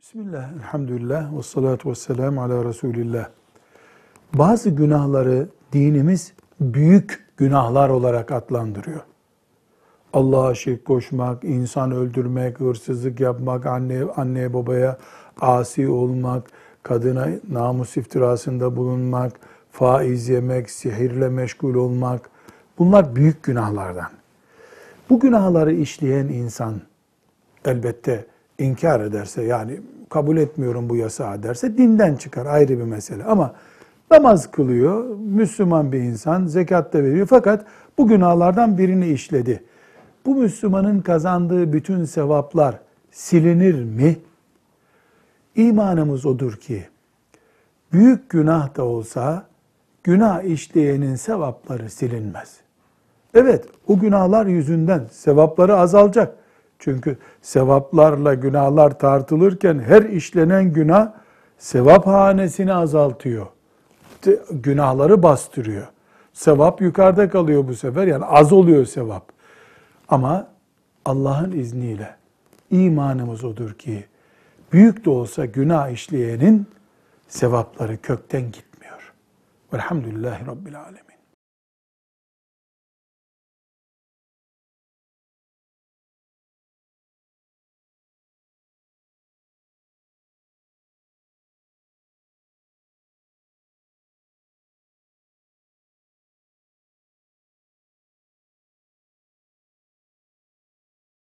Bismillah, elhamdülillah, ve salatu ve selamu ala Resulillah. Bazı günahları dinimiz büyük günahlar olarak adlandırıyor. Allah'a şirk koşmak, insan öldürmek, hırsızlık yapmak, anne anneye babaya asi olmak, kadına namus iftirasında bulunmak, faiz yemek, sihirle meşgul olmak, bunlar büyük günahlardan. Bu günahları işleyen insan elbette inkar ederse yani kabul etmiyorum bu yasağı derse dinden çıkar ayrı bir mesele. Ama namaz kılıyor, Müslüman bir insan, zekat da veriyor fakat bu günahlardan birini işledi. Bu Müslümanın kazandığı bütün sevaplar silinir mi? İmanımız odur ki büyük günah da olsa günah işleyenin sevapları silinmez. Evet, o günahlar yüzünden sevapları azalacak. Çünkü sevaplarla günahlar tartılırken her işlenen günah sevap hanesini azaltıyor. Günahları bastırıyor. Sevap yukarıda kalıyor bu sefer. Yani az oluyor sevap. Ama Allah'ın izniyle imanımız odur ki büyük de olsa günah işleyenin sevapları kökten gitmiyor. Velhamdülillahi Rabbil Alemin.